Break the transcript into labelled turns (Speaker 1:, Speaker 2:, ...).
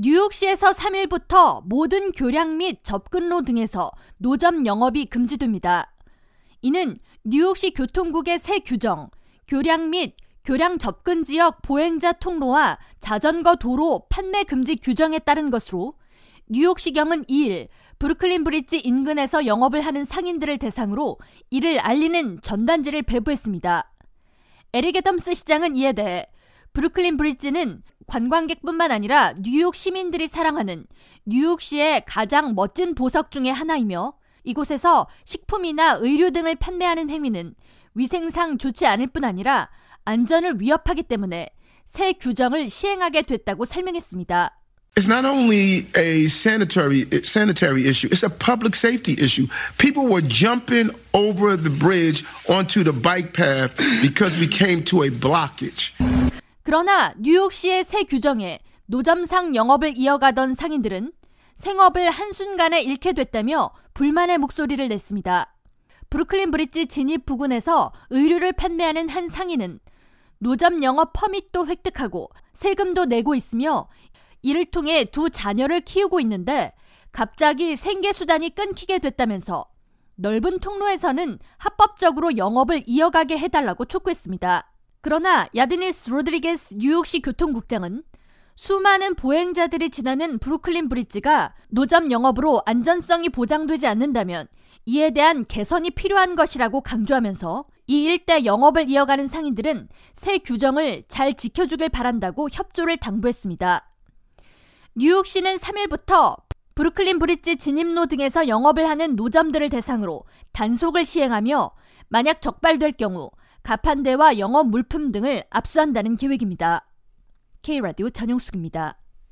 Speaker 1: 뉴욕시에서 3일부터 모든 교량 및 접근로 등에서 노점 영업이 금지됩니다. 이는 뉴욕시 교통국의 새 규정, 교량 및 교량 접근 지역 보행자 통로와 자전거 도로 판매 금지 규정에 따른 것으로 뉴욕시경은 2일 브루클린 브릿지 인근에서 영업을 하는 상인들을 대상으로 이를 알리는 전단지를 배부했습니다. 에릭 애덤스 시장은 이에 대해 브루클린 브릿지는 관광객뿐만 아니라 뉴욕 시민들이 사랑하는 뉴욕시의 가장 멋진 보석 중의 하나이며 이곳에서 식품이나 의류 등을 판매하는 행위는 위생상 좋지 않을 뿐 아니라 안전을 위협하기 때문에 새 규정을 시행하게 됐다고 설명했습니다.
Speaker 2: It's not only a sanitary sanitary issue, it's a public safety issue. People were jumping over the bridge onto the bike path because we came to a blockage.
Speaker 1: 그러나 뉴욕시의 새 규정에 노점상 영업을 이어가던 상인들은 생업을 한순간에 잃게 됐다며 불만의 목소리를 냈습니다. 브루클린 브릿지 진입 부근에서 의류를 판매하는 한 상인은 노점 영업 퍼밋도 획득하고 세금도 내고 있으며 이를 통해 두 자녀를 키우고 있는데 갑자기 생계 수단이 끊기게 됐다면서 넓은 통로에서는 합법적으로 영업을 이어가게 해달라고 촉구했습니다. 그러나 야드니스 로드리게스 뉴욕시 교통국장은 수많은 보행자들이 지나는 브루클린 브릿지가 노점 영업으로 안전성이 보장되지 않는다면 이에 대한 개선이 필요한 것이라고 강조하면서 이 일대 영업을 이어가는 상인들은 새 규정을 잘 지켜주길 바란다고 협조를 당부했습니다. 뉴욕시는 3일부터 브루클린 브릿지 진입로 등에서 영업을 하는 노점들을 대상으로 단속을 시행하며 만약 적발될 경우 가판대와 영업 물품 등을 압수한다는 계획입니다. K라디오 전영숙입니다.